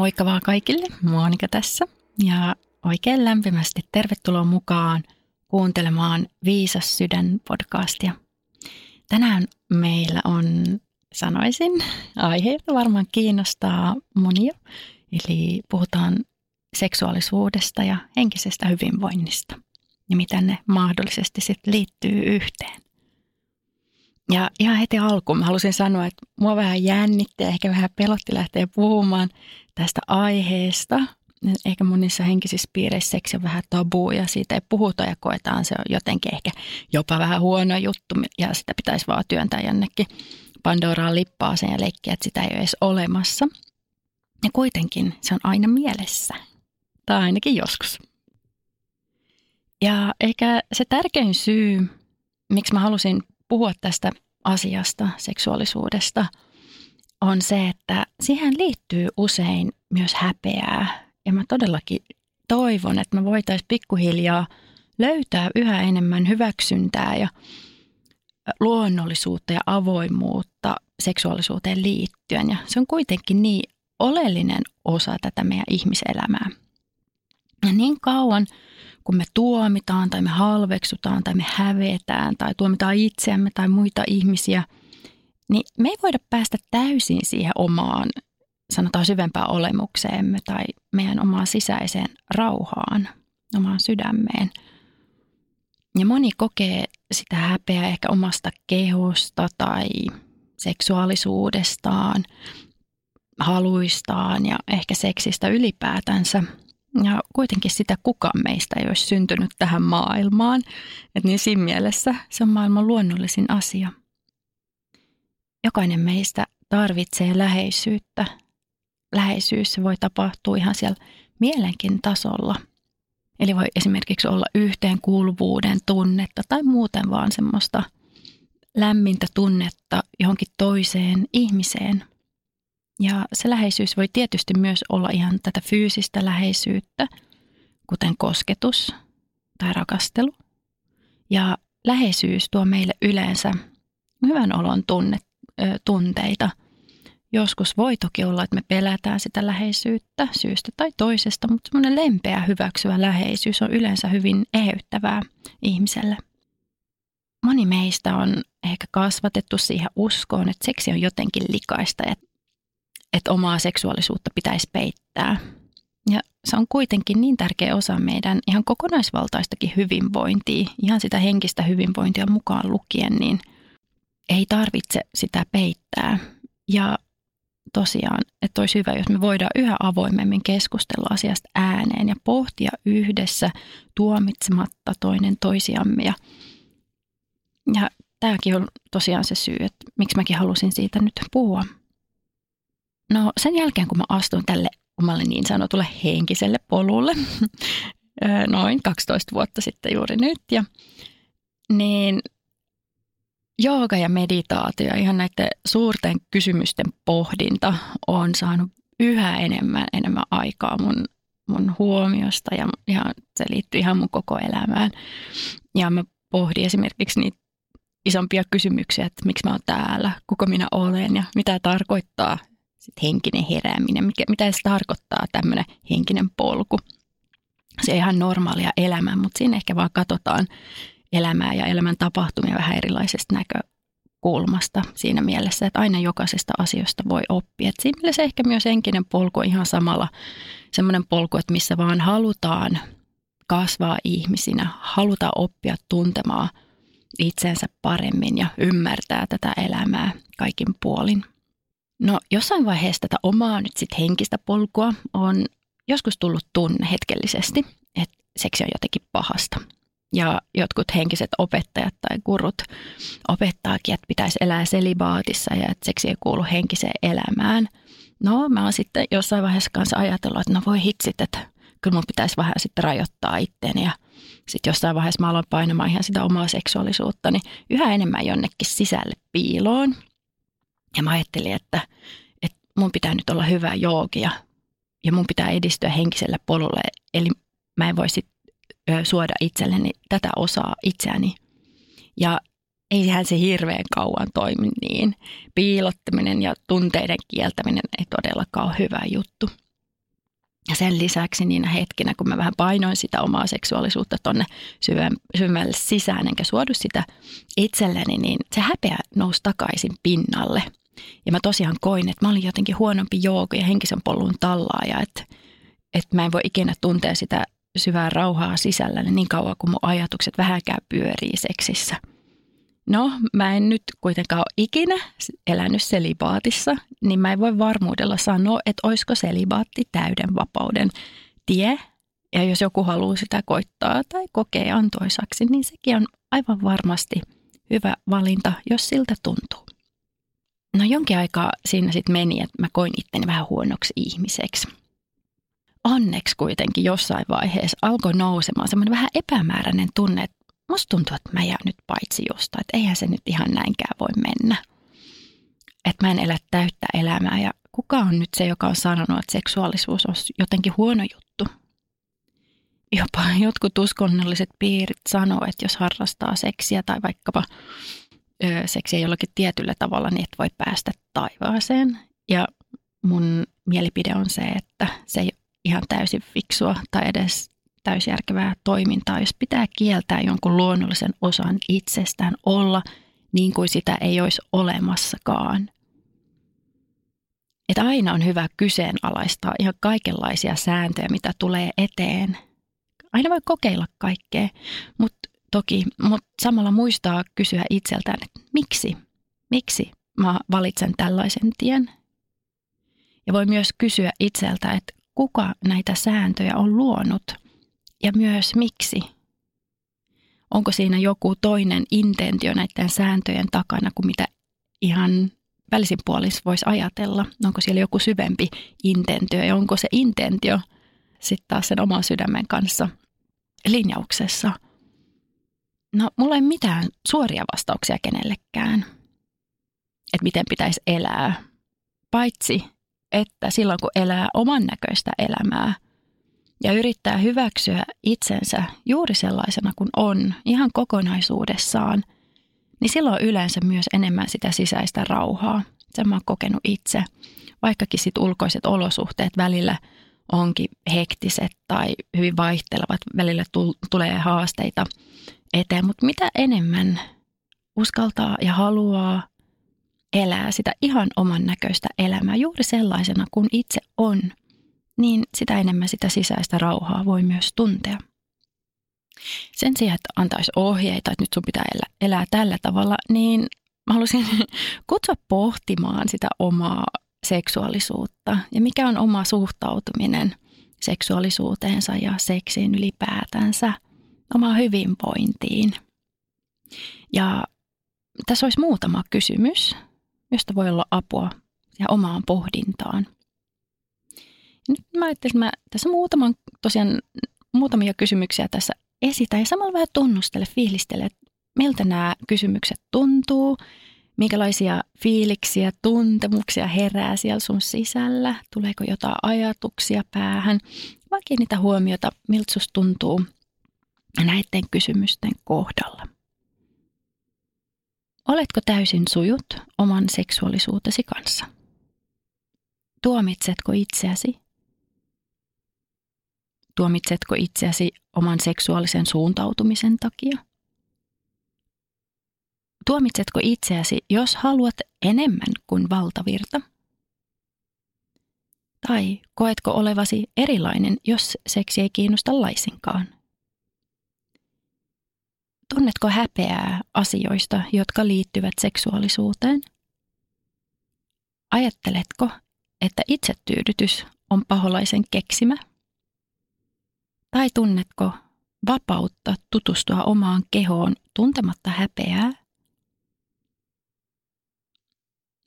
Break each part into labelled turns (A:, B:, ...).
A: Moikka vaan kaikille, Monika tässä ja oikein lämpimästi tervetuloa mukaan kuuntelemaan Viisas sydän podcastia. Tänään meillä on, sanoisin, aihe, jota varmaan kiinnostaa monia. Eli puhutaan seksuaalisuudesta ja henkisestä hyvinvoinnista ja miten ne mahdollisesti sitten liittyy yhteen. Ja ihan heti alkuun mä halusin sanoa, että mua vähän jännitti ja ehkä vähän pelotti lähteä puhumaan tästä aiheesta. Ehkä monissa henkisissä piireissä seksi on vähän tabu ja siitä ei puhuta ja koetaan se on jotenkin ehkä jopa vähän huono juttu ja sitä pitäisi vaan työntää jonnekin Pandoraan lippaaseen ja leikkiä, että sitä ei ole edes olemassa. Ja kuitenkin se on aina mielessä. Tai ainakin joskus. Ja ehkä se tärkein syy, miksi mä halusin puhua tästä asiasta, seksuaalisuudesta, on se, että siihen liittyy usein myös häpeää. Ja mä todellakin toivon, että me voitaisiin pikkuhiljaa löytää yhä enemmän hyväksyntää ja luonnollisuutta ja avoimuutta seksuaalisuuteen liittyen. Ja se on kuitenkin niin oleellinen osa tätä meidän ihmiselämää. Ja niin kauan, kun me tuomitaan tai me halveksutaan tai me hävetään tai tuomitaan itseämme tai muita ihmisiä, niin me ei voida päästä täysin siihen omaan, sanotaan syvempään olemukseemme tai meidän omaan sisäiseen rauhaan, omaan sydämeen. Ja moni kokee sitä häpeää ehkä omasta kehosta tai seksuaalisuudestaan, haluistaan ja ehkä seksistä ylipäätänsä – ja kuitenkin sitä kukaan meistä ei olisi syntynyt tähän maailmaan. Et niin siinä mielessä se on maailman luonnollisin asia. Jokainen meistä tarvitsee läheisyyttä. Läheisyys voi tapahtua ihan siellä mielenkin tasolla. Eli voi esimerkiksi olla yhteenkuuluvuuden tunnetta tai muuten vaan semmoista lämmintä tunnetta johonkin toiseen ihmiseen – se läheisyys voi tietysti myös olla ihan tätä fyysistä läheisyyttä, kuten kosketus tai rakastelu. Ja läheisyys tuo meille yleensä hyvän olon tunne, tunteita. Joskus voi toki olla, että me pelätään sitä läheisyyttä syystä tai toisesta, mutta semmoinen lempeä hyväksyvä läheisyys on yleensä hyvin eheyttävää ihmiselle. Moni meistä on ehkä kasvatettu siihen uskoon, että seksi on jotenkin likaista ja että omaa seksuaalisuutta pitäisi peittää. Ja se on kuitenkin niin tärkeä osa meidän ihan kokonaisvaltaistakin hyvinvointia, ihan sitä henkistä hyvinvointia mukaan lukien, niin ei tarvitse sitä peittää. Ja tosiaan, että olisi hyvä, jos me voidaan yhä avoimemmin keskustella asiasta ääneen ja pohtia yhdessä tuomitsematta toinen toisiamme. Ja, ja tämäkin on tosiaan se syy, että miksi mäkin halusin siitä nyt puhua. No sen jälkeen, kun mä astuin tälle omalle niin sanotulle henkiselle polulle, noin 12 vuotta sitten juuri nyt, ja, niin jooga ja meditaatio, ihan näiden suurten kysymysten pohdinta on saanut yhä enemmän, enemmän aikaa mun, mun huomiosta ja, ja se liittyy ihan mun koko elämään. Ja mä pohdin esimerkiksi niitä isompia kysymyksiä, että miksi mä oon täällä, kuka minä olen ja mitä tarkoittaa sit henkinen herääminen, mikä, mitä se tarkoittaa tämmöinen henkinen polku. Se on ihan normaalia elämää, mutta siinä ehkä vaan katsotaan elämää ja elämän tapahtumia vähän erilaisesta näkökulmasta siinä mielessä, että aina jokaisesta asiasta voi oppia. Et siinä mielessä ehkä myös henkinen polku on ihan samalla semmoinen polku, että missä vaan halutaan kasvaa ihmisinä, halutaan oppia tuntemaan itsensä paremmin ja ymmärtää tätä elämää kaikin puolin. No jossain vaiheessa tätä omaa nyt sit henkistä polkua on joskus tullut tunne hetkellisesti, että seksi on jotenkin pahasta. Ja jotkut henkiset opettajat tai kurut opettaakin, että pitäisi elää selibaatissa ja että seksi ei kuulu henkiseen elämään. No mä oon sitten jossain vaiheessa kanssa ajatellut, että no voi hitsit, että kyllä mun pitäisi vähän sitten rajoittaa itteeni ja sitten jossain vaiheessa mä aloin painamaan ihan sitä omaa seksuaalisuutta, niin yhä enemmän jonnekin sisälle piiloon – ja mä ajattelin, että, että mun pitää nyt olla hyvä joogia ja mun pitää edistyä henkiselle polulle. Eli mä en voi sit suoda itselleni tätä osaa itseäni. Ja eihän se hirveän kauan toimi niin. Piilottaminen ja tunteiden kieltäminen ei todellakaan ole hyvä juttu. Ja sen lisäksi niinä hetkinä, kun mä vähän painoin sitä omaa seksuaalisuutta tonne syvemmälle sisään, enkä suodu sitä itselleni, niin se häpeä nousi takaisin pinnalle. Ja mä tosiaan koin, että mä olin jotenkin huonompi jooga ja henkisen polun tallaaja, että, että mä en voi ikinä tuntea sitä syvää rauhaa sisälläni niin kauan kuin mun ajatukset vähänkään pyörii seksissä. No, mä en nyt kuitenkaan ole ikinä elänyt selibaatissa, niin mä en voi varmuudella sanoa, että olisiko selibaatti täyden vapauden tie. Ja jos joku haluaa sitä koittaa tai kokea antoisaksi, niin sekin on aivan varmasti hyvä valinta, jos siltä tuntuu. No jonkin aikaa siinä sitten meni, että mä koin itteni vähän huonoksi ihmiseksi onneksi kuitenkin jossain vaiheessa alkoi nousemaan semmoinen vähän epämääräinen tunne, että musta tuntuu, että mä jään nyt paitsi jostain, että eihän se nyt ihan näinkään voi mennä. Että mä en elä täyttä elämää ja kuka on nyt se, joka on sanonut, että seksuaalisuus on jotenkin huono juttu. Jopa jotkut uskonnolliset piirit sanoo, että jos harrastaa seksiä tai vaikkapa ö, seksiä jollakin tietyllä tavalla, niin et voi päästä taivaaseen. Ja mun mielipide on se, että se ei ihan täysin fiksua tai edes täysjärkevää toimintaa, jos pitää kieltää jonkun luonnollisen osan itsestään olla niin kuin sitä ei olisi olemassakaan. Että aina on hyvä kyseenalaistaa ihan kaikenlaisia sääntöjä, mitä tulee eteen. Aina voi kokeilla kaikkea, mutta toki mutta samalla muistaa kysyä itseltään, että miksi, miksi mä valitsen tällaisen tien. Ja voi myös kysyä itseltä, että kuka näitä sääntöjä on luonut ja myös miksi. Onko siinä joku toinen intentio näiden sääntöjen takana kuin mitä ihan välisin puolis voisi ajatella? Onko siellä joku syvempi intentio ja onko se intentio sitten taas sen oman sydämen kanssa linjauksessa? No, mulla ei mitään suoria vastauksia kenellekään, että miten pitäisi elää, paitsi että silloin kun elää oman näköistä elämää ja yrittää hyväksyä itsensä juuri sellaisena kuin on, ihan kokonaisuudessaan, niin silloin yleensä myös enemmän sitä sisäistä rauhaa. Sen mä oon kokenut itse, vaikkakin sit ulkoiset olosuhteet välillä onkin hektiset tai hyvin vaihtelevat, välillä tulee haasteita eteen, mutta mitä enemmän uskaltaa ja haluaa elää sitä ihan oman näköistä elämää juuri sellaisena kuin itse on, niin sitä enemmän sitä sisäistä rauhaa voi myös tuntea. Sen sijaan, että antaisi ohjeita, että nyt sun pitää elää, elää tällä tavalla, niin mä haluaisin kutsua pohtimaan sitä omaa seksuaalisuutta ja mikä on oma suhtautuminen seksuaalisuuteensa ja seksiin ylipäätänsä, omaa hyvinvointiin. Ja tässä olisi muutama kysymys, josta voi olla apua ja omaan pohdintaan. Nyt mä ajattelin, että mä tässä muutaman, tosiaan muutamia kysymyksiä tässä esitän ja samalla vähän tunnustele, fiilistele, että miltä nämä kysymykset tuntuu, minkälaisia fiiliksiä, tuntemuksia herää siellä sun sisällä, tuleeko jotain ajatuksia päähän, vaan kiinnitä huomiota, miltä susta tuntuu näiden kysymysten kohdalla. Oletko täysin sujut oman seksuaalisuutesi kanssa? Tuomitsetko itseäsi? Tuomitsetko itseäsi oman seksuaalisen suuntautumisen takia? Tuomitsetko itseäsi, jos haluat enemmän kuin valtavirta? Tai koetko olevasi erilainen, jos seksi ei kiinnosta laisinkaan? Tunnetko häpeää asioista, jotka liittyvät seksuaalisuuteen? Ajatteletko, että itsetyydytys on paholaisen keksimä? Tai tunnetko vapautta tutustua omaan kehoon tuntematta häpeää?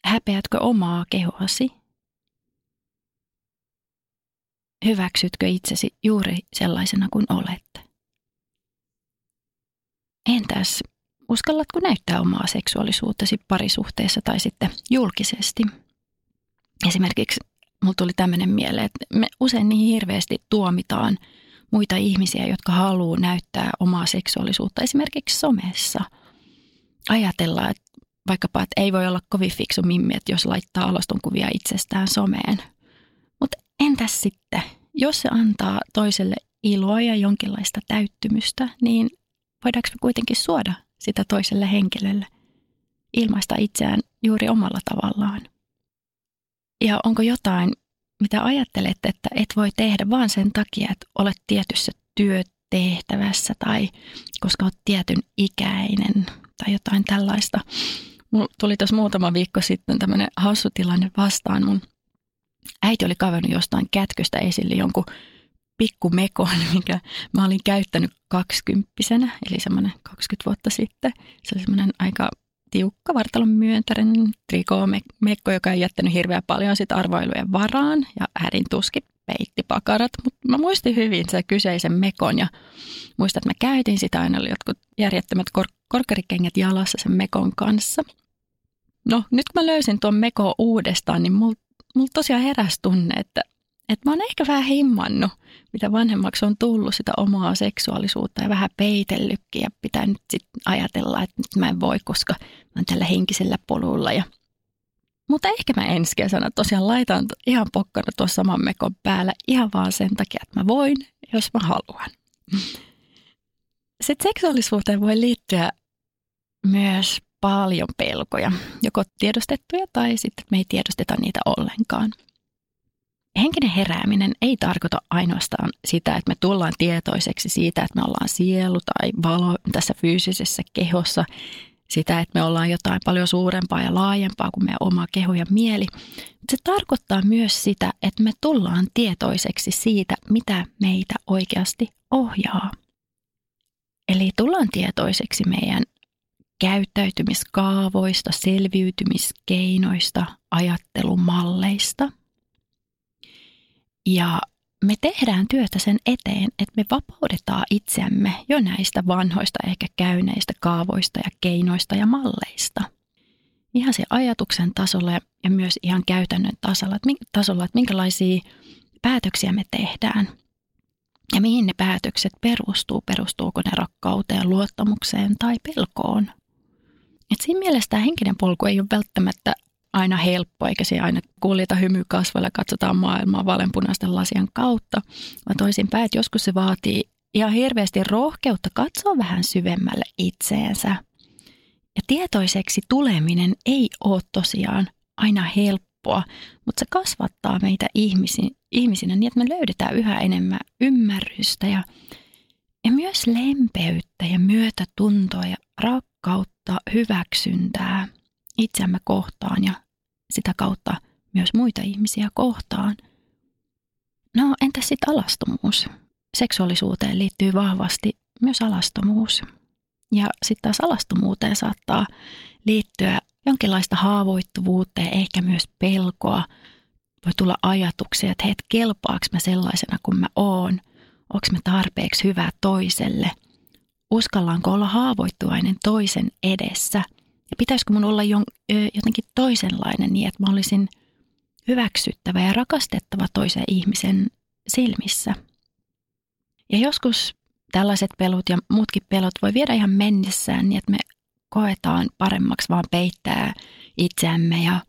A: Häpeätkö omaa kehoasi? Hyväksytkö itsesi juuri sellaisena kuin olet? Entäs uskallatko näyttää omaa seksuaalisuuttasi parisuhteessa tai sitten julkisesti? Esimerkiksi mulla tuli tämmöinen mieleen, että me usein niin hirveästi tuomitaan muita ihmisiä, jotka haluaa näyttää omaa seksuaalisuutta esimerkiksi somessa. Ajatellaan, että vaikkapa, että ei voi olla kovin fiksu mimmi, että jos laittaa alastonkuvia itsestään someen. Mutta entäs sitten, jos se antaa toiselle iloa ja jonkinlaista täyttymystä, niin voidaanko me kuitenkin suoda sitä toiselle henkilölle, ilmaista itseään juuri omalla tavallaan? Ja onko jotain, mitä ajattelet, että et voi tehdä vaan sen takia, että olet tietyssä työtehtävässä tai koska olet tietyn ikäinen tai jotain tällaista. Mulla tuli tuossa muutama viikko sitten tämmöinen hassu tilanne vastaan. Mun äiti oli kavannut jostain kätköstä esille jonkun pikkumekon, mikä mä olin käyttänyt kaksikymppisenä, eli semmoinen 20 vuotta sitten. Se oli semmoinen aika tiukka vartalon myöntäinen trikoomekko, joka ei jättänyt hirveän paljon sit arvoilujen varaan ja hädin tuski peitti pakarat, mutta mä muistin hyvin se kyseisen mekon ja muistan, että mä käytin sitä aina, oli jotkut järjettömät kor- korkkarikengät jalassa sen mekon kanssa. No nyt kun mä löysin tuon meko uudestaan, niin mulla mul tosiaan heräsi tunne, että, että mä oon ehkä vähän himmannut, mitä vanhemmaksi on tullut sitä omaa seksuaalisuutta ja vähän peitellytkin ja pitää nyt sitten ajatella, että nyt mä en voi, koska mä oon tällä henkisellä polulla ja mutta ehkä mä ensi kesänä tosiaan laitan ihan pokkana tuossa saman mekon päällä ihan vaan sen takia, että mä voin, jos mä haluan. Sitten seksuaalisuuteen voi liittyä myös paljon pelkoja, joko tiedostettuja tai sitten me ei tiedosteta niitä ollenkaan. Henkinen herääminen ei tarkoita ainoastaan sitä, että me tullaan tietoiseksi siitä, että me ollaan sielu tai valo tässä fyysisessä kehossa, sitä, että me ollaan jotain paljon suurempaa ja laajempaa kuin meidän oma keho ja mieli. Se tarkoittaa myös sitä, että me tullaan tietoiseksi siitä, mitä meitä oikeasti ohjaa. Eli tullaan tietoiseksi meidän käyttäytymiskaavoista, selviytymiskeinoista, ajattelumalleista. Ja me tehdään työtä sen eteen, että me vapaudetaan itseämme jo näistä vanhoista ehkä käyneistä kaavoista ja keinoista ja malleista. Ihan se ajatuksen tasolla ja myös ihan käytännön tasolla, että, tasolla, että minkälaisia päätöksiä me tehdään ja mihin ne päätökset perustuu. Perustuuko ne rakkauteen, luottamukseen tai pelkoon? Et siinä mielessä tämä henkinen polku ei ole välttämättä aina helppo, eikä se aina kuljeta hymy kasvoilla katsotaan maailmaa valenpunaisten lasien kautta, vaan toisinpäin, että joskus se vaatii ihan hirveästi rohkeutta katsoa vähän syvemmälle itseensä. Ja tietoiseksi tuleminen ei ole tosiaan aina helppoa, mutta se kasvattaa meitä ihmisin, ihmisinä niin, että me löydetään yhä enemmän ymmärrystä ja, ja myös lempeyttä ja myötätuntoa ja rakkautta, hyväksyntää – itseämme kohtaan ja sitä kautta myös muita ihmisiä kohtaan. No entä sitten alastomuus? Seksuaalisuuteen liittyy vahvasti myös alastomuus. Ja sitten taas alastomuuteen saattaa liittyä jonkinlaista haavoittuvuutta ja ehkä myös pelkoa. Voi tulla ajatuksia, että hei, kelpaaks mä sellaisena kuin mä oon? Onko mä tarpeeksi hyvä toiselle? Uskallaanko olla haavoittuvainen toisen edessä – ja pitäisikö mun olla jotenkin toisenlainen niin, että mä olisin hyväksyttävä ja rakastettava toisen ihmisen silmissä. Ja joskus tällaiset pelut ja muutkin pelot voi viedä ihan mennessään niin, että me koetaan paremmaksi vaan peittää itseämme ja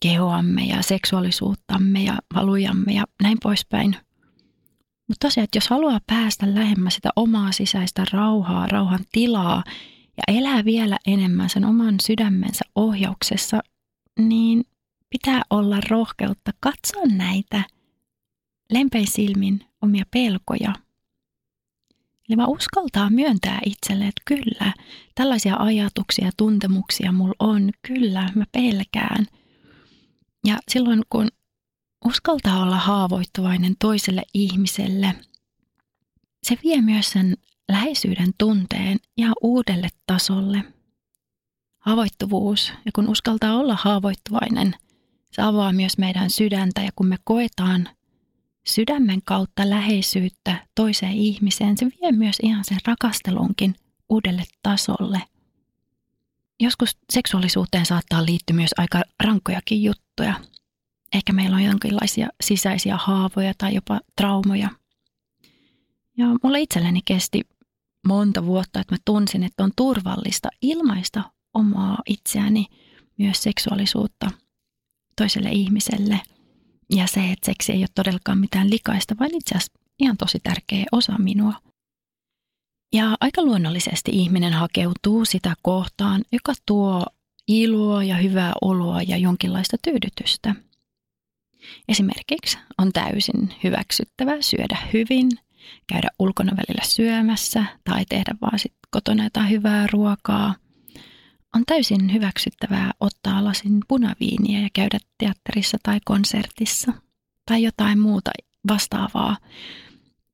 A: kehoamme ja seksuaalisuuttamme ja valujamme ja näin poispäin. Mutta tosiaan, että jos haluaa päästä lähemmäs sitä omaa sisäistä rauhaa, rauhan tilaa ja elää vielä enemmän sen oman sydämensä ohjauksessa, niin pitää olla rohkeutta katsoa näitä lempein silmin omia pelkoja. Eli mä uskaltaa myöntää itselle, että kyllä, tällaisia ajatuksia ja tuntemuksia mulla on, kyllä, mä pelkään. Ja silloin kun uskaltaa olla haavoittuvainen toiselle ihmiselle, se vie myös sen läheisyyden tunteen ihan uudelle tasolle. Haavoittuvuus, ja kun uskaltaa olla haavoittuvainen, se avaa myös meidän sydäntä, ja kun me koetaan sydämen kautta läheisyyttä toiseen ihmiseen, se vie myös ihan sen rakastelunkin uudelle tasolle. Joskus seksuaalisuuteen saattaa liittyä myös aika rankkojakin juttuja. Ehkä meillä on jonkinlaisia sisäisiä haavoja tai jopa traumoja. Ja mulle itselleni kesti monta vuotta, että mä tunsin, että on turvallista ilmaista omaa itseäni, myös seksuaalisuutta toiselle ihmiselle. Ja se, että seksi ei ole todellakaan mitään likaista, vaan itse asiassa ihan tosi tärkeä osa minua. Ja aika luonnollisesti ihminen hakeutuu sitä kohtaan, joka tuo iloa ja hyvää oloa ja jonkinlaista tyydytystä. Esimerkiksi on täysin hyväksyttävää syödä hyvin, käydä ulkona välillä syömässä tai tehdä vaan sit kotona jotain hyvää ruokaa. On täysin hyväksyttävää ottaa lasin punaviiniä ja käydä teatterissa tai konsertissa tai jotain muuta vastaavaa.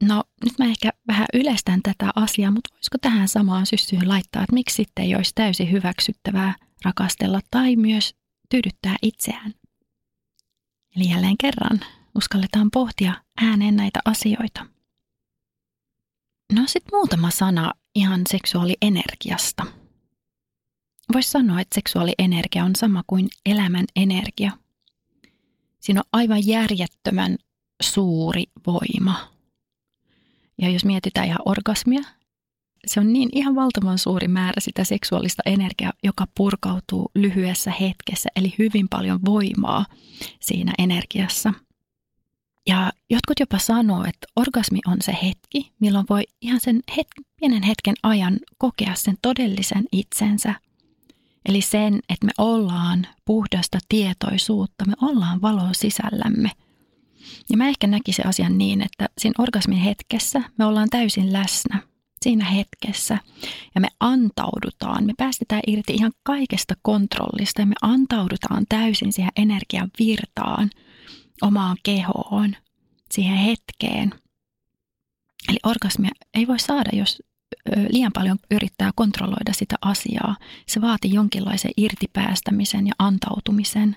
A: No nyt mä ehkä vähän yleistän tätä asiaa, mutta voisiko tähän samaan syssyyn laittaa, että miksi sitten ei olisi täysin hyväksyttävää rakastella tai myös tyydyttää itseään. Eli jälleen kerran uskalletaan pohtia ääneen näitä asioita. No sitten muutama sana ihan seksuaalienergiasta. Voisi sanoa, että seksuaalienergia on sama kuin elämän energia. Siinä on aivan järjettömän suuri voima. Ja jos mietitään ihan orgasmia, se on niin ihan valtavan suuri määrä sitä seksuaalista energiaa, joka purkautuu lyhyessä hetkessä, eli hyvin paljon voimaa siinä energiassa. Ja jotkut jopa sanoo, että orgasmi on se hetki, milloin voi ihan sen het- pienen hetken ajan kokea sen todellisen itsensä. Eli sen, että me ollaan puhdasta tietoisuutta, me ollaan valoa sisällämme. Ja mä ehkä näkisin asian niin, että siinä orgasmin hetkessä me ollaan täysin läsnä – siinä hetkessä ja me antaudutaan, me päästetään irti ihan kaikesta kontrollista ja me antaudutaan täysin siihen energian virtaan, omaan kehoon, siihen hetkeen. Eli orgasmia ei voi saada, jos liian paljon yrittää kontrolloida sitä asiaa. Se vaatii jonkinlaisen irtipäästämisen ja antautumisen.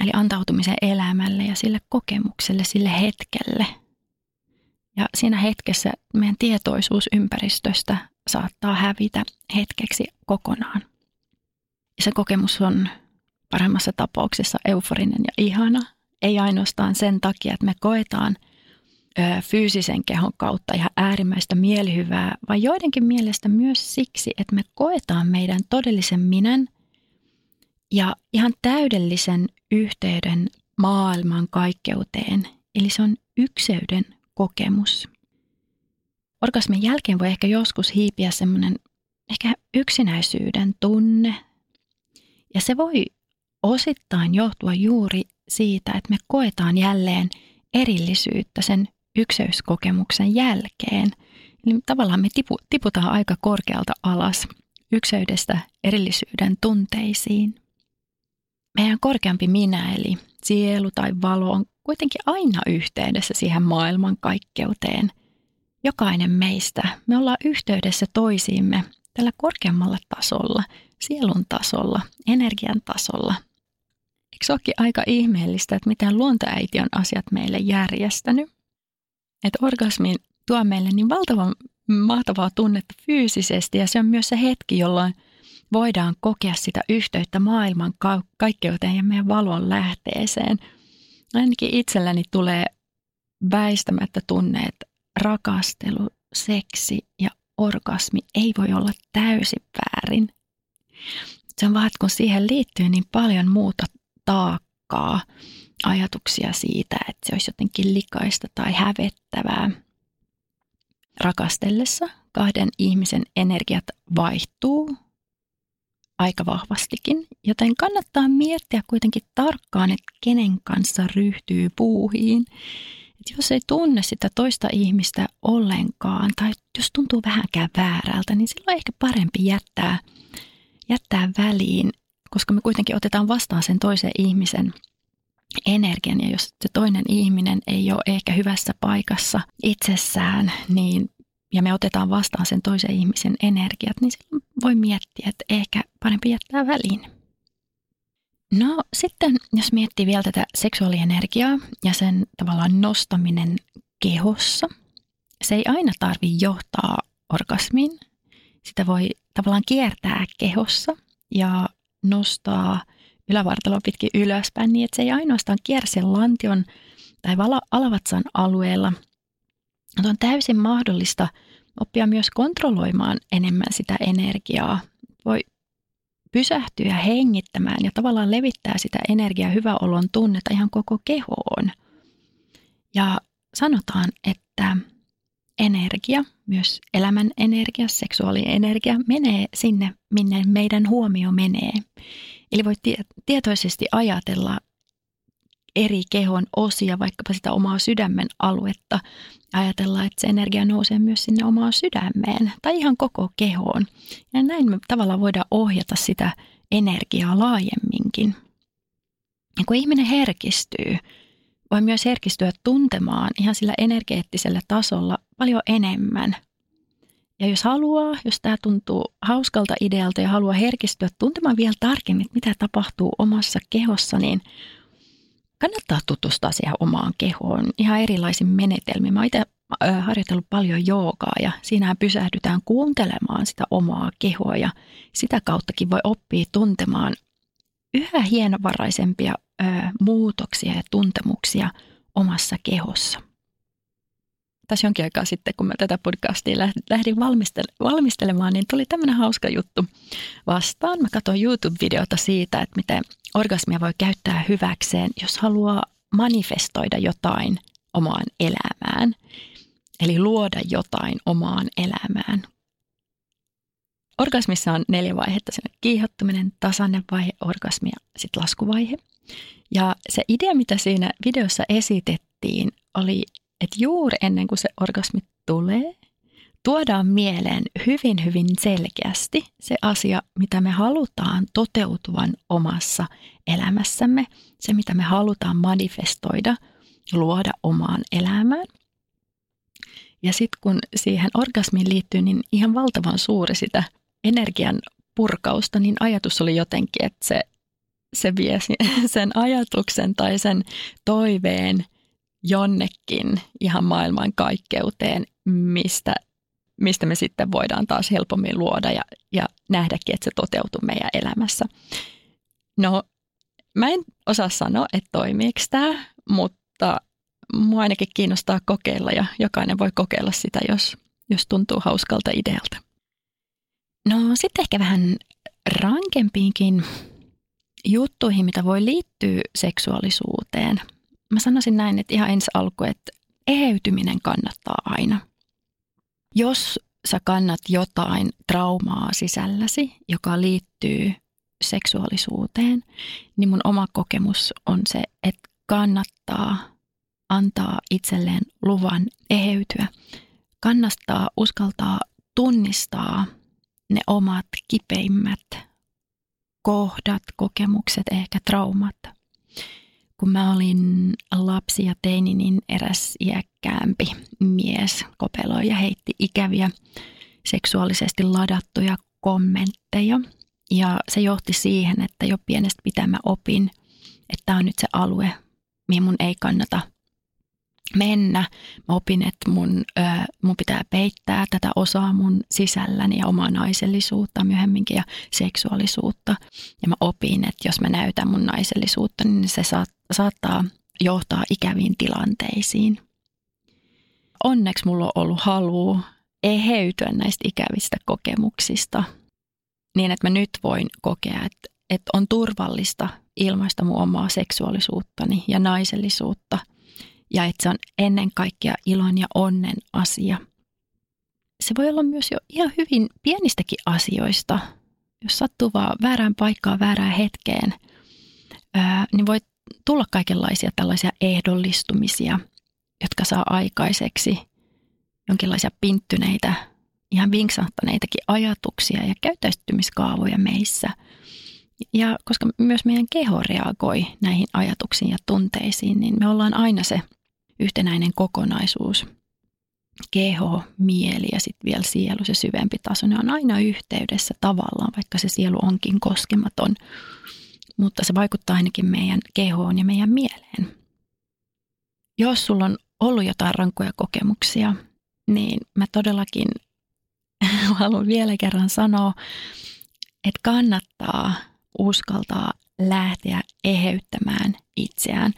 A: Eli antautumisen elämälle ja sille kokemukselle, sille hetkelle – ja siinä hetkessä meidän tietoisuus ympäristöstä saattaa hävitä hetkeksi kokonaan. Se kokemus on paremmassa tapauksessa euforinen ja ihana. Ei ainoastaan sen takia, että me koetaan ö, fyysisen kehon kautta ihan äärimmäistä mielihyvää, vaan joidenkin mielestä myös siksi, että me koetaan meidän todellisen minen ja ihan täydellisen yhteyden maailman kaikkeuteen. Eli se on ykseyden kokemus. Orgasmin jälkeen voi ehkä joskus hiipiä semmoinen ehkä yksinäisyyden tunne. Ja se voi osittain johtua juuri siitä, että me koetaan jälleen erillisyyttä sen ykseyskokemuksen jälkeen. Eli tavallaan me tipu, tiputaan aika korkealta alas ykseydestä erillisyyden tunteisiin. Meidän korkeampi minä, eli sielu tai valo on kuitenkin aina yhteydessä siihen maailman kaikkeuteen. Jokainen meistä, me ollaan yhteydessä toisiimme tällä korkeammalla tasolla, sielun tasolla, energian tasolla. Eikö se olekin aika ihmeellistä, että miten luontoäiti on asiat meille järjestänyt? Että orgasmi tuo meille niin valtavan mahtavaa tunnetta fyysisesti ja se on myös se hetki, jolloin voidaan kokea sitä yhteyttä maailman kaikkeuteen ja meidän valon lähteeseen – ainakin itselläni tulee väistämättä tunne, että rakastelu, seksi ja orgasmi ei voi olla täysin väärin. Se on vaan, kun siihen liittyy niin paljon muuta taakkaa, ajatuksia siitä, että se olisi jotenkin likaista tai hävettävää. Rakastellessa kahden ihmisen energiat vaihtuu aika vahvastikin, joten kannattaa miettiä kuitenkin tarkkaan, että kenen kanssa ryhtyy puuhiin. Et jos ei tunne sitä toista ihmistä ollenkaan tai jos tuntuu vähänkään väärältä, niin silloin ehkä parempi jättää, jättää väliin, koska me kuitenkin otetaan vastaan sen toisen ihmisen energian ja jos se toinen ihminen ei ole ehkä hyvässä paikassa itsessään, niin ja me otetaan vastaan sen toisen ihmisen energiat, niin silloin voi miettiä, että ehkä parempi jättää väliin. No sitten, jos miettii vielä tätä seksuaalienergiaa ja sen tavallaan nostaminen kehossa, se ei aina tarvi johtaa orgasmiin. Sitä voi tavallaan kiertää kehossa ja nostaa ylävartalon pitkin ylöspäin niin, että se ei ainoastaan kierrä sen lantion tai alavatsan alueella, mutta on täysin mahdollista oppia myös kontrolloimaan enemmän sitä energiaa. Voi pysähtyä hengittämään ja tavallaan levittää sitä energiaa hyväolon tunnetta ihan koko kehoon. Ja sanotaan, että energia, myös elämän energia, seksuaalinen energia, menee sinne, minne meidän huomio menee. Eli voit tietoisesti ajatella eri kehon osia, vaikkapa sitä omaa sydämen aluetta, ajatella, että se energia nousee myös sinne omaan sydämeen tai ihan koko kehoon. Ja näin me tavallaan voidaan ohjata sitä energiaa laajemminkin. Ja kun ihminen herkistyy, voi myös herkistyä tuntemaan ihan sillä energeettisellä tasolla paljon enemmän. Ja jos haluaa, jos tämä tuntuu hauskalta idealta ja haluaa herkistyä tuntemaan vielä tarkemmin, mitä tapahtuu omassa kehossa, niin kannattaa tutustua siihen omaan kehoon ihan erilaisin menetelmin. Mä itse harjoitellut paljon joogaa ja siinä pysähdytään kuuntelemaan sitä omaa kehoa ja sitä kauttakin voi oppia tuntemaan yhä hienovaraisempia ö, muutoksia ja tuntemuksia omassa kehossa. Tässä jonkin aikaa sitten, kun mä tätä podcastia lähdin valmistelemaan, niin tuli tämmöinen hauska juttu vastaan. Mä katsoin YouTube-videota siitä, että miten orgasmia voi käyttää hyväkseen, jos haluaa manifestoida jotain omaan elämään. Eli luoda jotain omaan elämään. Orgasmissa on neljä vaihetta. Se on kiihottuminen, tasainen vaihe, orgasmi ja sitten laskuvaihe. Ja se idea, mitä siinä videossa esitettiin, oli, että juuri ennen kuin se orgasmi tulee, tuodaan mieleen hyvin, hyvin selkeästi se asia, mitä me halutaan toteutuvan omassa elämässämme, se mitä me halutaan manifestoida, luoda omaan elämään. Ja sitten kun siihen orgasmiin liittyy niin ihan valtavan suuri sitä energian purkausta, niin ajatus oli jotenkin, että se, se vie sen ajatuksen tai sen toiveen jonnekin ihan maailman kaikkeuteen, mistä, mistä me sitten voidaan taas helpommin luoda ja, ja nähdäkin, että se toteutuu meidän elämässä. No, mä en osaa sanoa, että toimiiko tämä, mutta mua ainakin kiinnostaa kokeilla ja jokainen voi kokeilla sitä, jos, jos tuntuu hauskalta idealta. No sitten ehkä vähän rankempiinkin juttuihin, mitä voi liittyä seksuaalisuuteen. Mä sanoisin näin, että ihan ensi alku, että eheytyminen kannattaa aina. Jos sä kannat jotain traumaa sisälläsi, joka liittyy seksuaalisuuteen, niin mun oma kokemus on se, että kannattaa antaa itselleen luvan eheytyä. Kannattaa uskaltaa tunnistaa ne omat kipeimmät kohdat, kokemukset, ehkä traumat. Kun mä olin lapsi ja teini, niin eräs iäkkäämpi mies kopeloi ja heitti ikäviä seksuaalisesti ladattuja kommentteja. Ja se johti siihen, että jo pienestä pitää mä opin, että tämä on nyt se alue, mihin mun ei kannata mennä. Mä opin, että mun, ö, mun pitää peittää tätä osaa mun sisälläni ja omaa naisellisuutta myöhemminkin ja seksuaalisuutta. Ja mä opin, että jos mä näytän mun naisellisuutta, niin se saat, saattaa johtaa ikäviin tilanteisiin. Onneksi mulla on ollut halu eheytyä näistä ikävistä kokemuksista niin, että mä nyt voin kokea, että, että on turvallista ilmaista mun omaa seksuaalisuuttani ja naisellisuutta – ja että se on ennen kaikkea ilon ja onnen asia. Se voi olla myös jo ihan hyvin pienistäkin asioista. Jos sattuu vaan väärään paikkaan, väärään hetkeen, niin voi tulla kaikenlaisia tällaisia ehdollistumisia, jotka saa aikaiseksi jonkinlaisia pinttyneitä, ihan vinksahtaneitakin ajatuksia ja käyttäytymiskaavoja meissä. Ja koska myös meidän keho reagoi näihin ajatuksiin ja tunteisiin, niin me ollaan aina se yhtenäinen kokonaisuus. Keho, mieli ja sitten vielä sielu, se syvempi taso, ne on aina yhteydessä tavallaan, vaikka se sielu onkin koskematon. Mutta se vaikuttaa ainakin meidän kehoon ja meidän mieleen. Jos sulla on ollut jotain rankkoja kokemuksia, niin mä todellakin haluan vielä kerran sanoa, että kannattaa uskaltaa lähteä eheyttämään itseään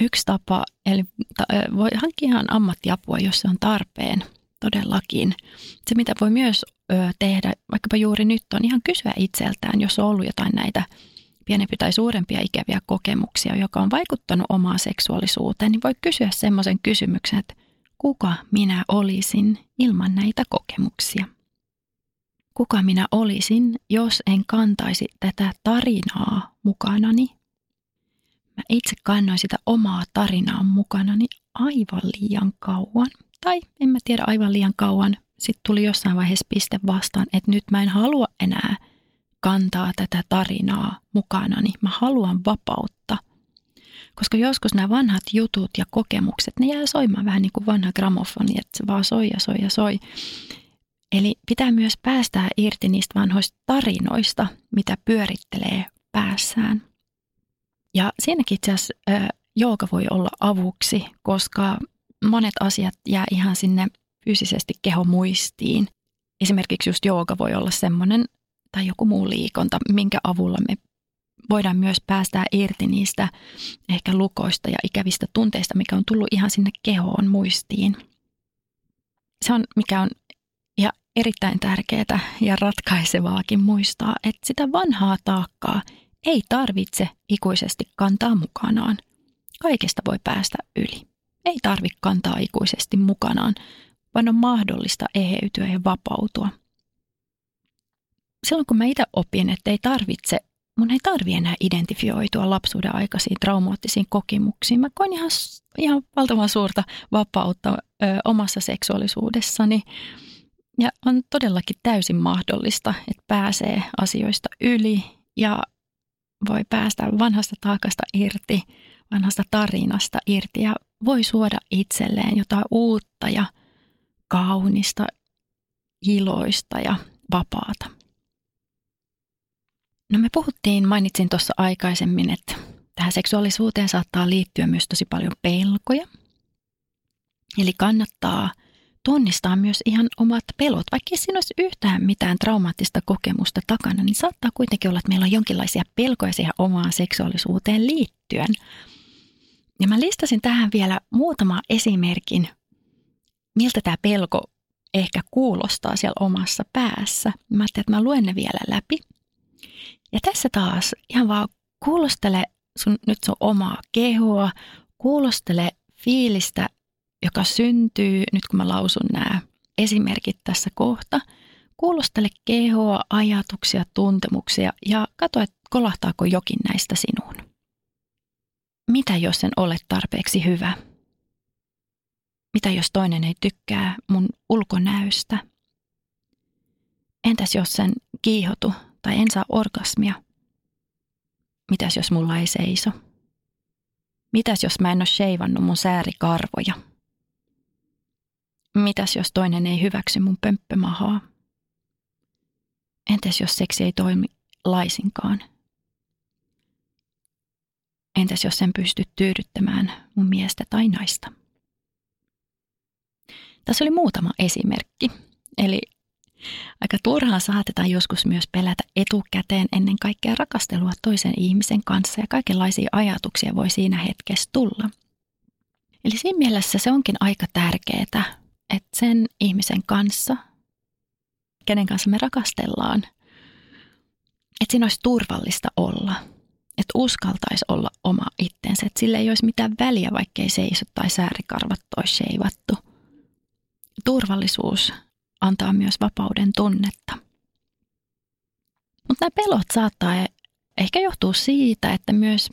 A: yksi tapa, eli voi hankkia ihan ammattiapua, jos se on tarpeen. todellakin. Se, mitä voi myös tehdä, vaikkapa juuri nyt, on ihan kysyä itseltään, jos on ollut jotain näitä pienempi tai suurempia ikäviä kokemuksia, joka on vaikuttanut omaan seksuaalisuuteen, niin voi kysyä semmoisen kysymyksen, että kuka minä olisin ilman näitä kokemuksia? Kuka minä olisin, jos en kantaisi tätä tarinaa mukanani? Mä itse kannoin sitä omaa tarinaa mukanani aivan liian kauan. Tai en mä tiedä aivan liian kauan. Sitten tuli jossain vaiheessa piste vastaan, että nyt mä en halua enää kantaa tätä tarinaa mukanani. Mä haluan vapautta. Koska joskus nämä vanhat jutut ja kokemukset, ne jää soimaan vähän niin kuin vanha gramofoni, että se vaan soi ja soi ja soi. Eli pitää myös päästää irti niistä vanhoista tarinoista, mitä pyörittelee päässään. Ja siinäkin itse asiassa jooga voi olla avuksi, koska monet asiat jää ihan sinne fyysisesti kehomuistiin. Esimerkiksi just jooga voi olla semmoinen tai joku muu liikonta, minkä avulla me voidaan myös päästää irti niistä ehkä lukoista ja ikävistä tunteista, mikä on tullut ihan sinne kehoon muistiin. Se on, mikä on ja erittäin tärkeää ja ratkaisevaakin muistaa, että sitä vanhaa taakkaa ei tarvitse ikuisesti kantaa mukanaan. Kaikesta voi päästä yli. Ei tarvitse kantaa ikuisesti mukanaan, vaan on mahdollista eheytyä ja vapautua. Silloin kun mä itse opin, että ei tarvitse, mun ei tarvi enää identifioitua lapsuuden aikaisiin traumaattisiin kokemuksiin. Mä koin ihan, ihan valtavan suurta vapautta ö, omassa seksuaalisuudessani. Ja on todellakin täysin mahdollista, että pääsee asioista yli ja voi päästä vanhasta taakasta irti, vanhasta tarinasta irti ja voi suoda itselleen jotain uutta ja kaunista, iloista ja vapaata. No me puhuttiin, mainitsin tuossa aikaisemmin, että tähän seksuaalisuuteen saattaa liittyä myös tosi paljon pelkoja. Eli kannattaa tunnistaa myös ihan omat pelot. Vaikka siinä olisi yhtään mitään traumaattista kokemusta takana, niin saattaa kuitenkin olla, että meillä on jonkinlaisia pelkoja siihen omaan seksuaalisuuteen liittyen. Ja mä listasin tähän vielä muutama esimerkin, miltä tämä pelko ehkä kuulostaa siellä omassa päässä. Mä ajattelin, että mä luen ne vielä läpi. Ja tässä taas ihan vaan kuulostele sun, nyt sun omaa kehoa, kuulostele fiilistä, joka syntyy, nyt kun mä lausun nämä esimerkit tässä kohta, kuulostele kehoa, ajatuksia, tuntemuksia ja katso, että kolahtaako jokin näistä sinuun. Mitä jos en ole tarpeeksi hyvä? Mitä jos toinen ei tykkää mun ulkonäöstä? Entäs jos sen kiihotu tai en saa orgasmia? Mitäs jos mulla ei seiso? Mitäs jos mä en ole sheivannut mun säärikarvoja? Mitäs jos toinen ei hyväksy mun pömppömahaa? Entäs jos seksi ei toimi laisinkaan? Entäs jos en pysty tyydyttämään mun miestä tai naista? Tässä oli muutama esimerkki. Eli aika turhaan saatetaan joskus myös pelätä etukäteen ennen kaikkea rakastelua toisen ihmisen kanssa ja kaikenlaisia ajatuksia voi siinä hetkessä tulla. Eli siinä mielessä se onkin aika tärkeää että sen ihmisen kanssa, kenen kanssa me rakastellaan, että siinä olisi turvallista olla. Että uskaltaisi olla oma itsensä, että sillä ei olisi mitään väliä, vaikkei seiso tai säärikarvat olisi sheivattu. Turvallisuus antaa myös vapauden tunnetta. Mutta nämä pelot saattaa ehkä johtua siitä, että myös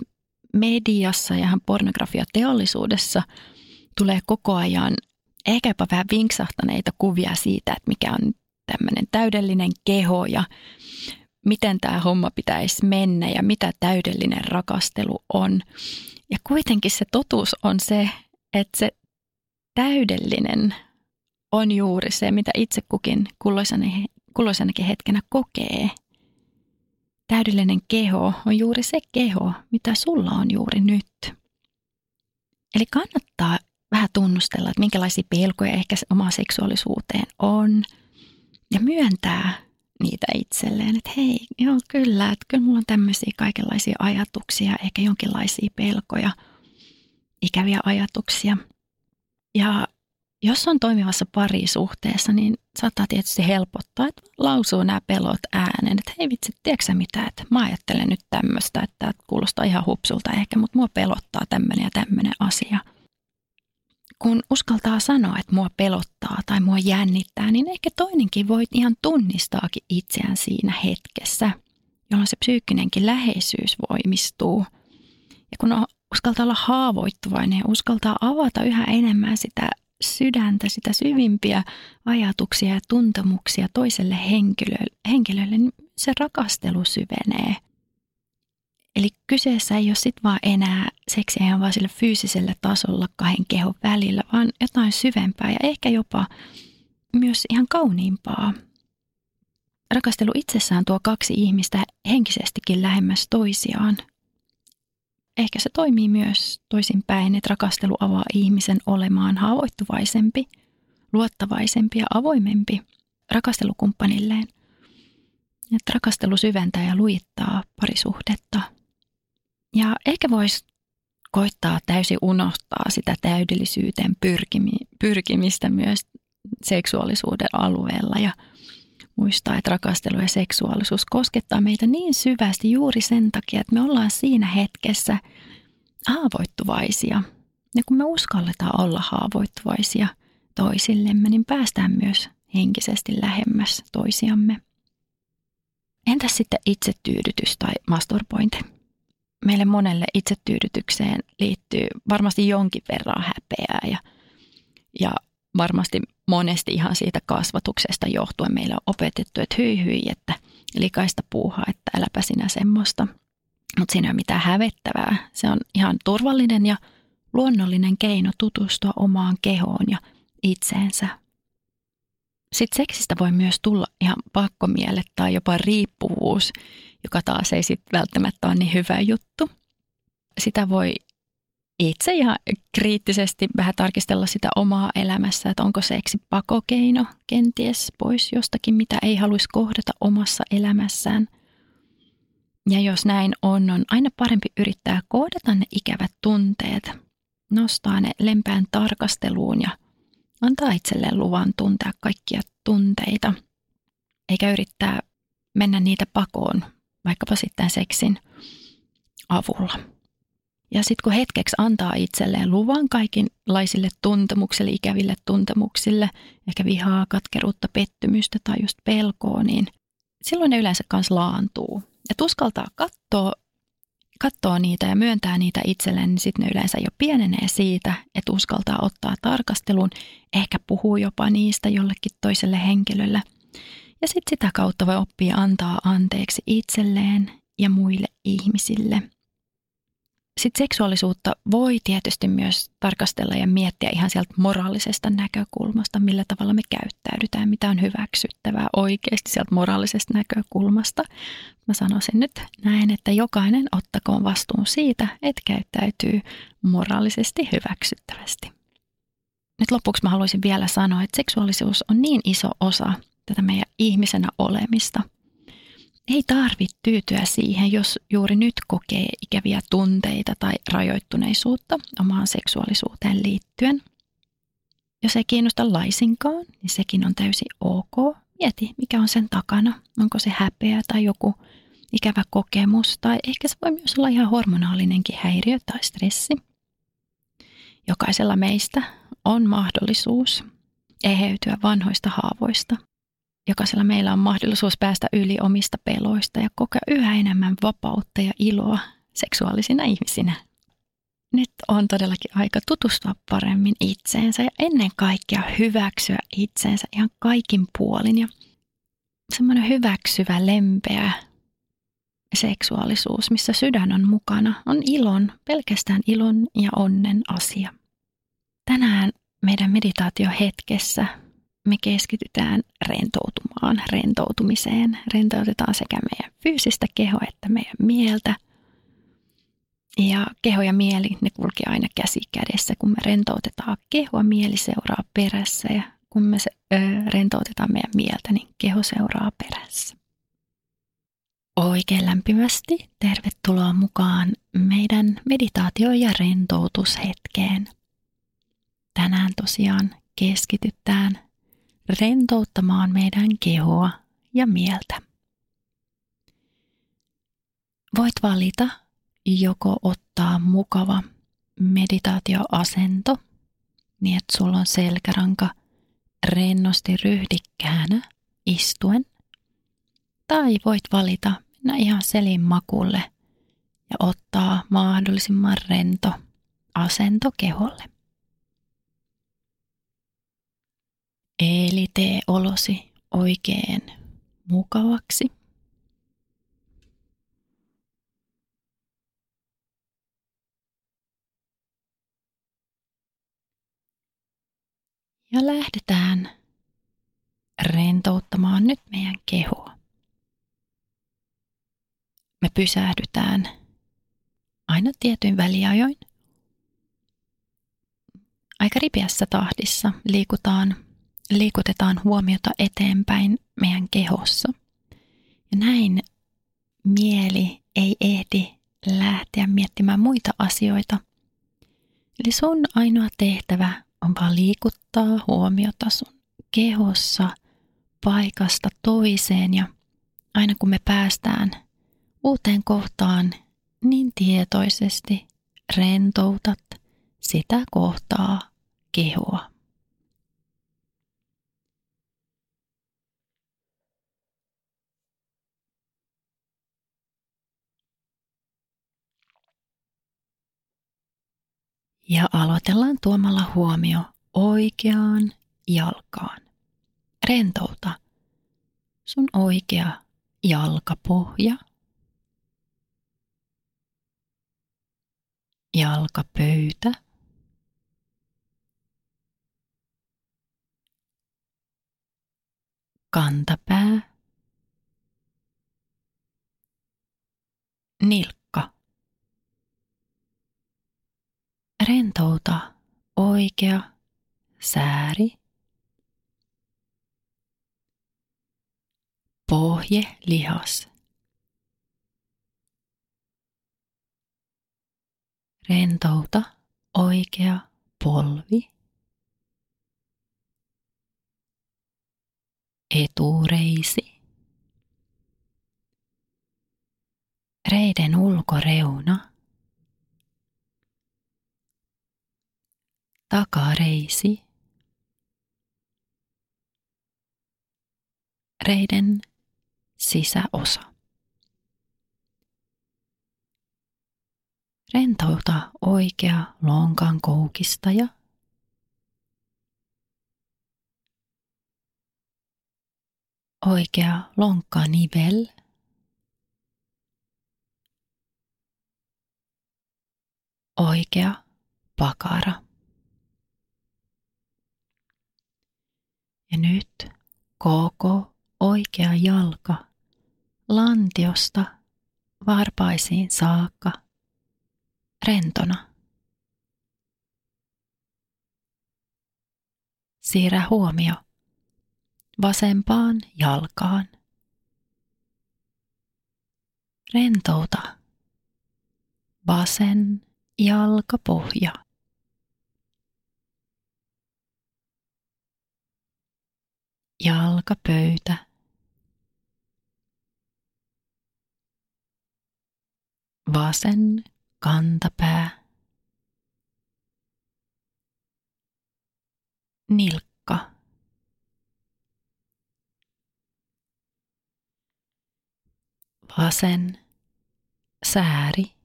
A: mediassa ja pornografiateollisuudessa tulee koko ajan ehkä jopa vähän vinksahtaneita kuvia siitä, että mikä on tämmöinen täydellinen keho ja miten tämä homma pitäisi mennä ja mitä täydellinen rakastelu on. Ja kuitenkin se totuus on se, että se täydellinen on juuri se, mitä itse kukin kulloisenakin hetkenä kokee. Täydellinen keho on juuri se keho, mitä sulla on juuri nyt. Eli kannattaa vähän tunnustella, että minkälaisia pelkoja ehkä omaan seksuaalisuuteen on. Ja myöntää niitä itselleen, että hei, joo kyllä, että kyllä mulla on tämmöisiä kaikenlaisia ajatuksia, ehkä jonkinlaisia pelkoja, ikäviä ajatuksia. Ja jos on toimivassa parisuhteessa, niin saattaa tietysti helpottaa, että lausuu nämä pelot äänen, että hei vitsi, tiedätkö mitä, että mä ajattelen nyt tämmöistä, että kuulostaa ihan hupsulta ehkä, mutta mua pelottaa tämmöinen ja tämmöinen asia. Kun uskaltaa sanoa, että mua pelottaa tai mua jännittää, niin ehkä toinenkin voi ihan tunnistaakin itseään siinä hetkessä, jolloin se psyykkinenkin läheisyys voimistuu. Ja kun uskaltaa olla haavoittuvainen ja uskaltaa avata yhä enemmän sitä sydäntä, sitä syvimpiä ajatuksia ja tuntemuksia toiselle henkilölle, henkilölle niin se rakastelu syvenee. Eli kyseessä ei ole sitten vaan enää seksiä ihan vaan sillä fyysisellä tasolla kahden kehon välillä, vaan jotain syvempää ja ehkä jopa myös ihan kauniimpaa. Rakastelu itsessään tuo kaksi ihmistä henkisestikin lähemmäs toisiaan – ehkä se toimii myös toisinpäin, että rakastelu avaa ihmisen olemaan haavoittuvaisempi, luottavaisempi ja avoimempi rakastelukumppanilleen. Että rakastelu syventää ja lujittaa parisuhdetta. Ja ehkä voisi koittaa täysin unohtaa sitä täydellisyyteen pyrkimistä myös seksuaalisuuden alueella ja muistaa, että rakastelu ja seksuaalisuus koskettaa meitä niin syvästi juuri sen takia, että me ollaan siinä hetkessä haavoittuvaisia. Ja kun me uskalletaan olla haavoittuvaisia toisillemme, niin päästään myös henkisesti lähemmäs toisiamme. Entäs sitten itsetyydytys tai masturbointi? Meille monelle itsetyydytykseen liittyy varmasti jonkin verran häpeää ja, ja varmasti monesti ihan siitä kasvatuksesta johtuen meillä on opetettu, että hyi hyi, että likaista puuhaa, että äläpä sinä semmoista. Mutta siinä ei ole mitään hävettävää. Se on ihan turvallinen ja luonnollinen keino tutustua omaan kehoon ja itseensä. Sitten seksistä voi myös tulla ihan pakkomielle tai jopa riippuvuus, joka taas ei sitten välttämättä ole niin hyvä juttu. Sitä voi itse ja kriittisesti vähän tarkistella sitä omaa elämässä, että onko seksi pakokeino kenties pois jostakin, mitä ei haluaisi kohdata omassa elämässään. Ja jos näin on, on aina parempi yrittää kohdata ne ikävät tunteet, nostaa ne lempään tarkasteluun ja antaa itselleen luvan tuntea kaikkia tunteita, eikä yrittää mennä niitä pakoon, vaikkapa sitten seksin avulla. Ja sitten kun hetkeksi antaa itselleen luvan kaikenlaisille tuntemuksille, ikäville tuntemuksille, ehkä vihaa, katkeruutta, pettymystä tai just pelkoa, niin silloin ne yleensä kanssa laantuu. Ja uskaltaa katsoa, katsoa niitä ja myöntää niitä itselleen, niin sitten ne yleensä jo pienenee siitä, että uskaltaa ottaa tarkasteluun, ehkä puhuu jopa niistä jollekin toiselle henkilölle. Ja sitten sitä kautta voi oppia antaa anteeksi itselleen ja muille ihmisille – sitten seksuaalisuutta voi tietysti myös tarkastella ja miettiä ihan sieltä moraalisesta näkökulmasta, millä tavalla me käyttäydytään, mitä on hyväksyttävää oikeasti sieltä moraalisesta näkökulmasta. Mä sanoisin nyt näin, että jokainen ottakoon vastuun siitä, että käyttäytyy moraalisesti hyväksyttävästi. Nyt lopuksi mä haluaisin vielä sanoa, että seksuaalisuus on niin iso osa tätä meidän ihmisenä olemista – ei tarvitse tyytyä siihen, jos juuri nyt kokee ikäviä tunteita tai rajoittuneisuutta omaan seksuaalisuuteen liittyen. Jos ei kiinnosta laisinkaan, niin sekin on täysin ok. Mieti, mikä on sen takana. Onko se häpeä tai joku ikävä kokemus, tai ehkä se voi myös olla ihan hormonaalinenkin häiriö tai stressi. Jokaisella meistä on mahdollisuus eheytyä vanhoista haavoista jokaisella meillä on mahdollisuus päästä yli omista peloista ja kokea yhä enemmän vapautta ja iloa seksuaalisina ihmisinä. Nyt on todellakin aika tutustua paremmin itseensä ja ennen kaikkea hyväksyä itseensä ihan kaikin puolin. Ja semmoinen hyväksyvä, lempeä seksuaalisuus, missä sydän on mukana, on ilon, pelkästään ilon ja onnen asia. Tänään meidän meditaatiohetkessä me keskitytään rentoutumaan, rentoutumiseen. Rentoutetaan sekä meidän fyysistä kehoa että meidän mieltä. Ja keho ja mieli, ne kulkee aina käsi kädessä. Kun me rentoutetaan kehoa, mieli seuraa perässä ja kun me se, ö, rentoutetaan meidän mieltä, niin keho seuraa perässä. Oikein lämpimästi tervetuloa mukaan meidän meditaatio- ja rentoutushetkeen. Tänään tosiaan keskitytään rentouttamaan meidän kehoa ja mieltä. Voit valita joko ottaa mukava meditaatioasento, niin että sulla on selkäranka rennosti ryhdikkäänä istuen. Tai voit valita mennä ihan selin makulle ja ottaa mahdollisimman rento asento keholle. Eli tee olosi oikein mukavaksi. Ja lähdetään rentouttamaan nyt meidän kehoa. Me pysähdytään aina tietyin väliajoin. Aika ripeässä tahdissa liikutaan, liikutetaan huomiota eteenpäin meidän kehossa. Ja näin mieli ei ehdi lähteä miettimään muita asioita. Eli sun ainoa tehtävä on vaan liikuttaa huomiota sun kehossa paikasta toiseen ja aina kun me päästään uuteen kohtaan, niin tietoisesti rentoutat sitä kohtaa kehoa. Ja aloitellaan tuomalla huomio oikeaan jalkaan. Rentouta sun oikea jalkapohja. Jalkapöytä. Kantapää. Nilkka. Rentouta oikea sääri. Pohje lihas. Rentouta oikea polvi. Etureisi. Reiden ulkoreuna. Takareisi, reiden sisäosa. Rentouta oikea lonkan koukistaja. Oikea lonkkanivel. Oikea pakara. Ja nyt koko oikea jalka lantiosta varpaisiin saakka rentona. Siirrä huomio vasempaan jalkaan. Rentouta vasen jalkapohja. Jalkapöytä. Vasen kantapää. Nilkka. Vasen sääri.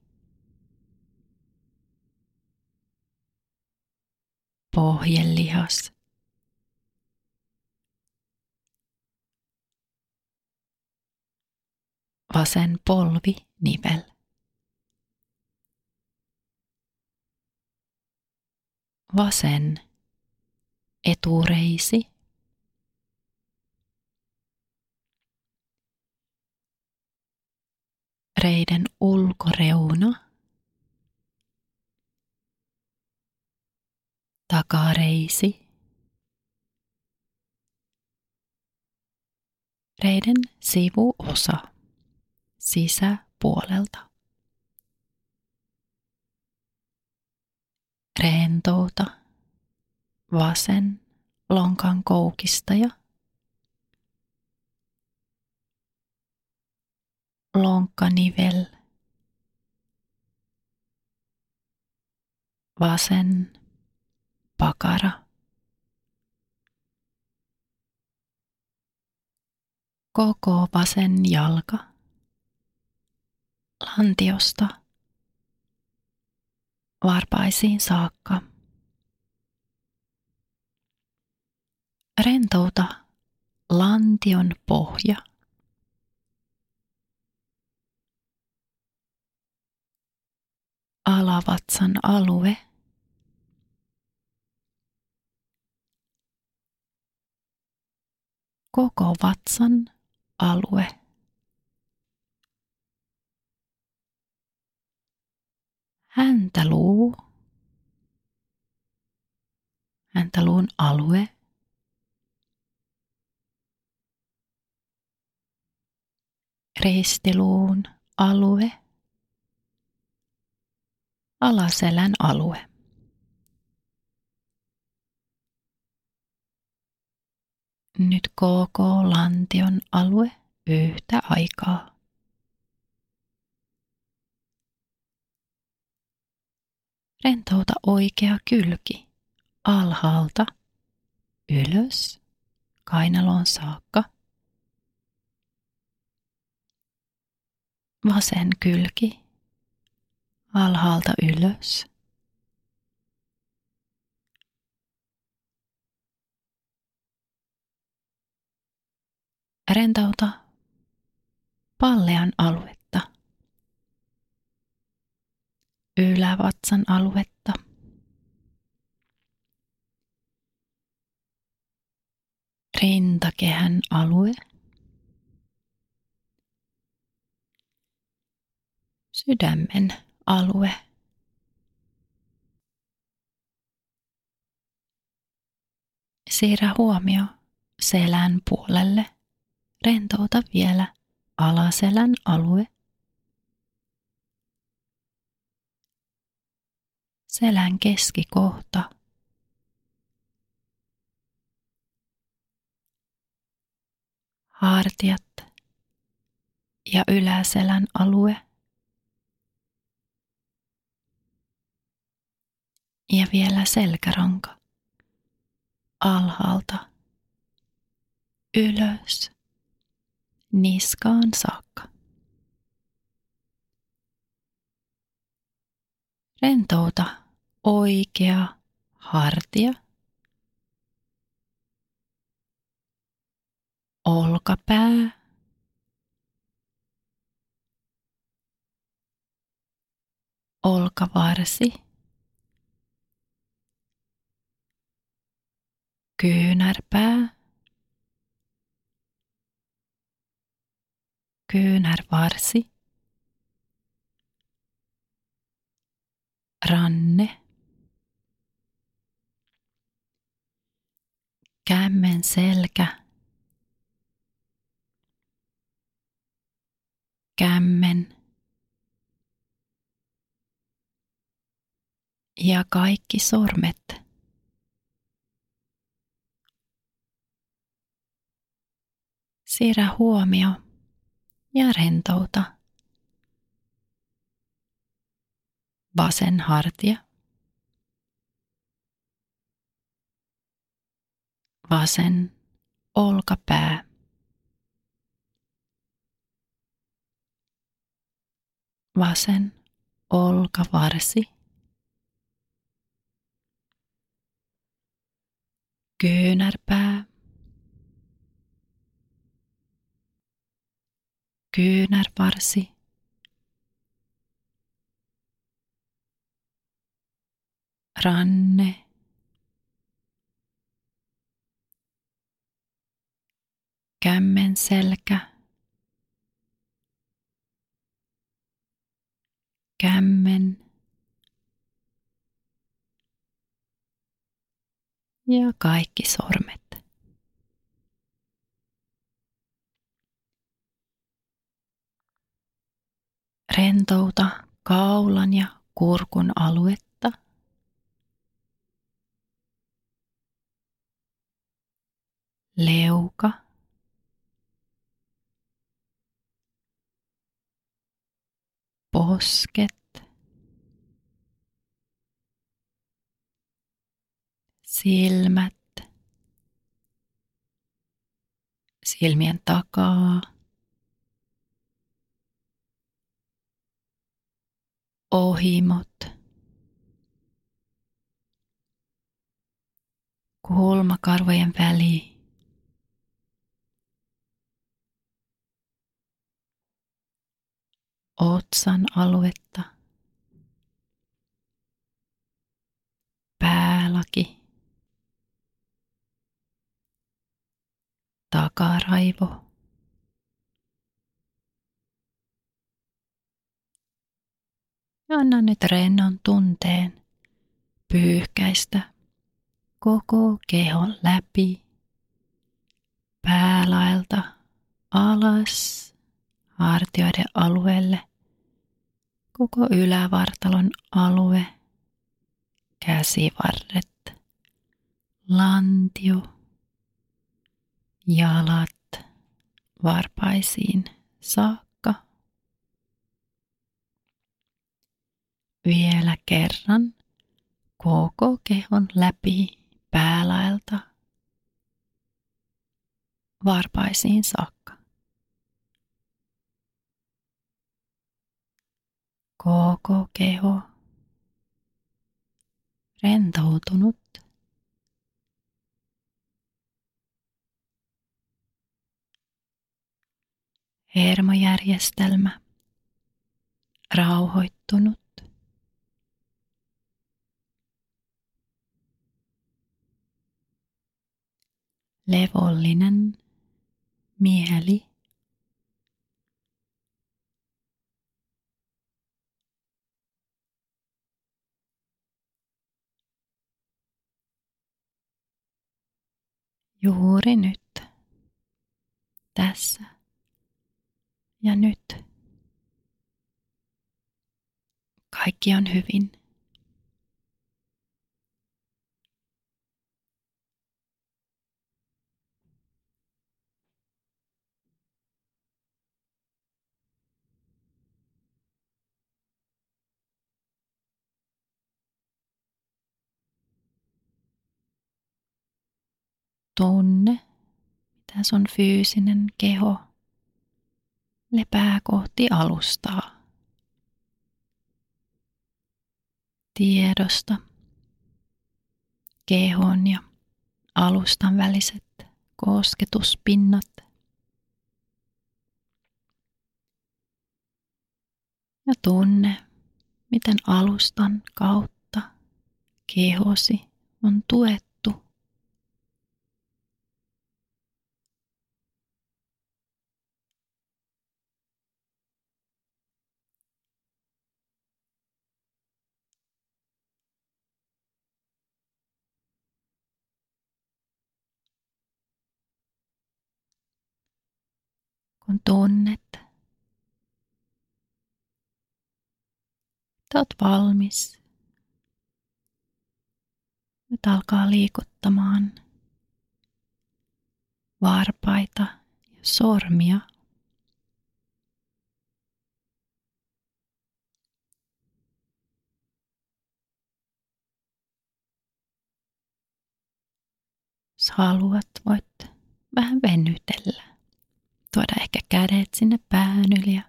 A: Pohjelihas. Vasen polvi nivel. Vasen etureisi. Reiden ulkoreuna. Takareisi. Reiden sivuosa sisäpuolelta. Rentouta vasen lonkan koukista ja lonkkanivel, vasen pakara, koko vasen jalka, lantiosta varpaisiin saakka. Rentouta lantion pohja. Alavatsan alue. Koko vatsan alue. Häntäluu. Häntäluun alue. Ristiluun alue. Alaselän alue. Nyt koko lantion alue yhtä aikaa. Rentouta oikea kylki alhaalta ylös kainaloon saakka. Vasen kylki alhaalta ylös. Rentauta pallean aluetta, ylävatsan aluetta, rintakehän alue, sydämen alue. Siirrä huomio selän puolelle. Rentouta vielä alaselän alue. Selän keskikohta. Hartiat ja yläselän alue. Ja vielä selkäranka alhaalta ylös niskaan saakka. Rentouta oikea hartia, olkapää, olkavarsi, kyynärpää, kyynärvarsi, ranne, kämmen selkä, kämmen ja kaikki sormet. Siirrä huomio ja rentouta. Vasen hartia. Vasen olkapää. Vasen olkavarsi. Kyynärpää. kyynärvarsi, ranne, kämmen selkä, kämmen ja kaikki sormet. Rentouta kaulan ja kurkun aluetta. leuka, posket, silmät, silmien takaa, ohimot, kulmakarvojen väli. Otsan aluetta. Päälaki. Takaraivo. Ja anna nyt rennon tunteen pyyhkäistä koko kehon läpi, päälaelta alas hartioiden alueelle, koko ylävartalon alue, käsivarret, lantio, jalat varpaisiin saakka. Vielä kerran koko kehon läpi päälaelta varpaisiin saakka. Koko keho rentoutunut. Hermojärjestelmä rauhoittunut. levollinen mieli. Juuri nyt, tässä ja nyt. Kaikki on hyvin. Tunne, mitä sun fyysinen keho lepää kohti alustaa. Tiedosta kehon ja alustan väliset kosketuspinnat. Ja tunne, miten alustan kautta kehosi on tuettu kun tunnet, että olet valmis. Nyt alkaa liikuttamaan varpaita ja sormia. Jos haluat, voit vähän venytellä tuoda ehkä kädet sinne pään yli ja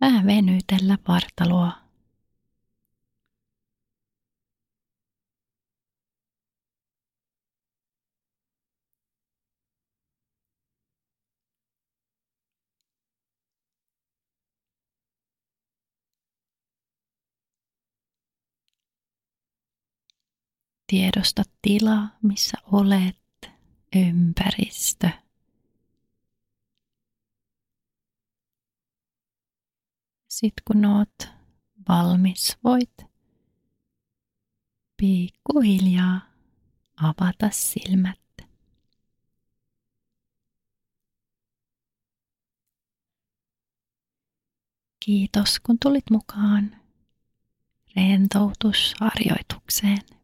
A: vähän venytellä vartaloa. Tiedosta tila, missä olet, ympäristö. Sitten kun oot valmis, voit pikkuhiljaa avata silmät. Kiitos kun tulit mukaan rentoutusharjoitukseen.